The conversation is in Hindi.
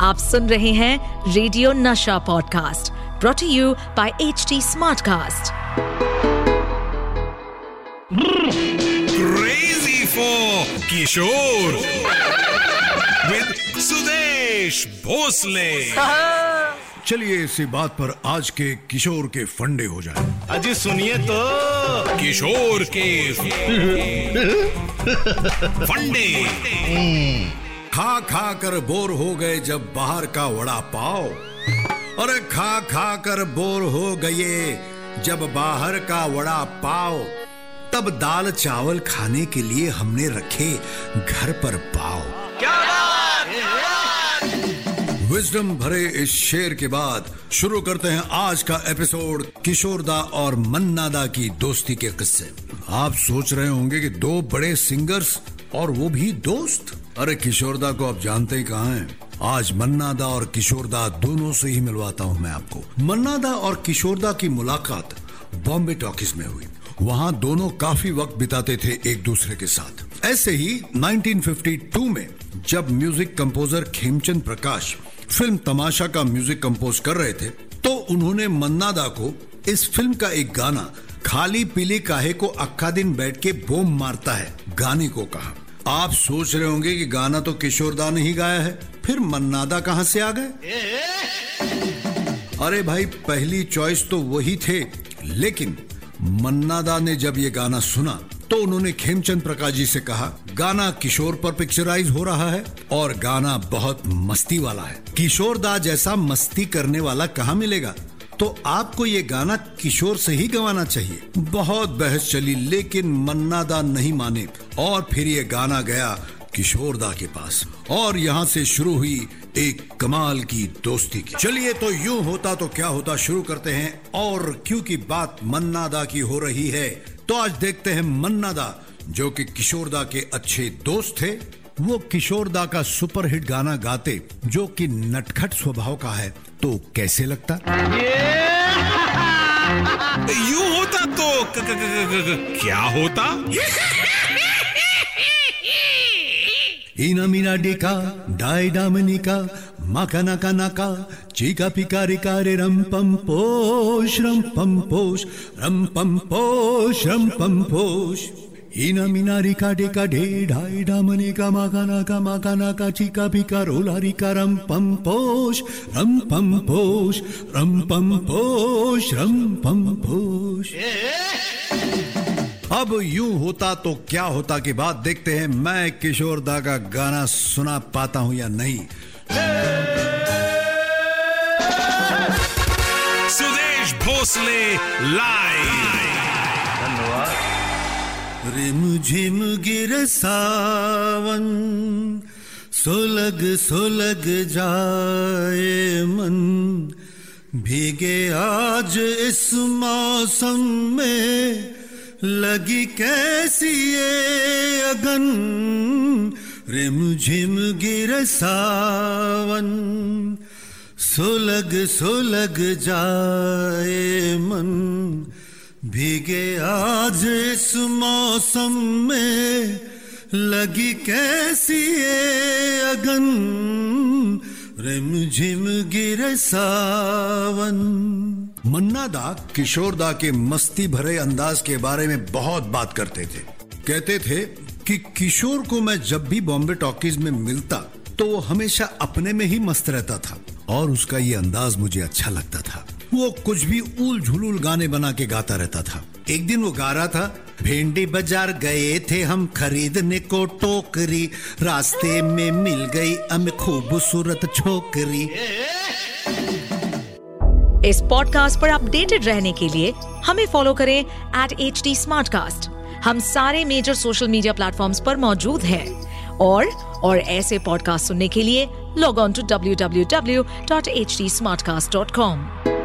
आप सुन रहे हैं radio Nasha podcast brought you by H T smartcast Crazy for Kishore with Sudesh Bhosle. चलिए इसी बात पर आज के किशोर के फंडे हो जाए। अजी सुनिए तो। किशोर के फंडे। खा खा कर बोर हो गए जब बाहर का वड़ा पाव। अरे खा खा कर बोर हो गए जब बाहर का वड़ा पाव। तब दाल चावल खाने के लिए हमने रखे घर पर पाव। विजडम भरे इस शेर के बाद शुरू करते हैं आज का एपिसोड किशोरदा और मन्नादा की दोस्ती के किस्से। आप सोच रहे होंगे कि दो बड़े सिंगर्स और वो भी दोस्त। अरे किशोरदा को आप जानते ही कहाँ हैं? आज मन्नादा और किशोरदा दोनों से ही मिलवाता हूँ मैं आपको। मन्नादा और किशोरदा की मुलाकात बॉम्बे टॉकीज में हुई। वहाँ दोनों काफ़ी वक्त बिताते थे एक दूसरे के साथ। ऐसे ही 1952 में जब music composer Khemchand Prakash film Tamasha का म्यूज़िक कंपोज कर रहे थे तो उन्होंने मन्नादा को इस फ़िल्म का एक गाना खाली पीली काहे को अक्का दिन बैठ के बोम मारता है, गाने को कहा। आप सोच रहे होंगे कि गाना तो किशोरदा ने ही गाया है, फिर मन्नादा कहाँ से आ गए? अरे भाई, पहली चॉइस तो वही थे, लेकिन मन्नादा ने जब ये गाना सुना तो उन्होंने खेमचंद प्रकाश जी से कहा, गाना किशोर पर पिक्चराइज हो रहा है और गाना बहुत मस्ती वाला है। किशोर दा जैसा मस्ती करने वाला कहाँ मिलेगा? तो आपको ये गाना किशोर से ही गवाना चाहिए। बहुत बहस चली, लेकिन मन्ना दा नहीं माने। और फिर ये गाना गया किशोर दा के पास। और यहाँ से शुरू हुई एक कमाल की दोस्ती की। चलिए तो यूँ होता तो क्या होता, शुरू करते हैं। और क्योंकि बात मन्ना दा की हो रही है तो आज देखते हैं मन्ना दा जो कि किशोर दा के अच्छे दोस्त थे। वो किशोर दा का सुपरहिट गाना गाते, जो कि नटखट स्वभाव का है। तो कैसे लगता? यू यू होता तो क- क- क- क- क- क्या होता? इनामिना डिका डायडाम निका मका नका नका चीका पिका रिकारे रम पम पोष रम पम पोष रम पम पोष रम पम पोष posh. Ina mina rika dika de dai damanika, maka naka maka naka, chika pika rola rika ram pam posh, ram pam posh, ram pam posh, ram pam posh. अब यूँ होता तो क्या होता की बात देखते हैं मैं किशोर दा का गाना सुना पाता हूँ या नहीं सुदेश भोसले लाइव रिम झिम गिर सावन, सोलग सोलग जाए मन। भीगे आज इस मौसम में लगी कैसी ये अगन? रिम झिम गिर सावन, सुलग सुलग जाए मन। भीगे आज इस मौसम में लगी कैसी ये अगन? रिम झिम गिर सावन। मन्ना दा किशोर दा के मस्ती भरे अंदाज के बारे में बहुत बात करते थे। कहते थे कि किशोर को मैं जब भी बॉम्बे टॉकीज में मिलता तो वो हमेशा अपने में ही मस्त रहता था। और उसका ये अंदाज मुझे अच्छा लगता था। वो कुछ भी उल झुलुल गाने बना के गाता रहता था। एक दिन वो गा रहा था, भेंडी बाज़ार गए थे हम खरीदने को टोकरी, रास्ते में मिल गई हमें खूबसूरत छोकरी। इस पॉडकास्ट पर अपडेटेड रहने के लिए हमें फॉलो करें एट एच डी हम सारे मेजर सोशल मीडिया प्लेटफॉर्म्स पर मौजूद हैं। और और ऐसे पॉडकास्ट सुनने के लिए log on to W W W dot H D smartcast dot com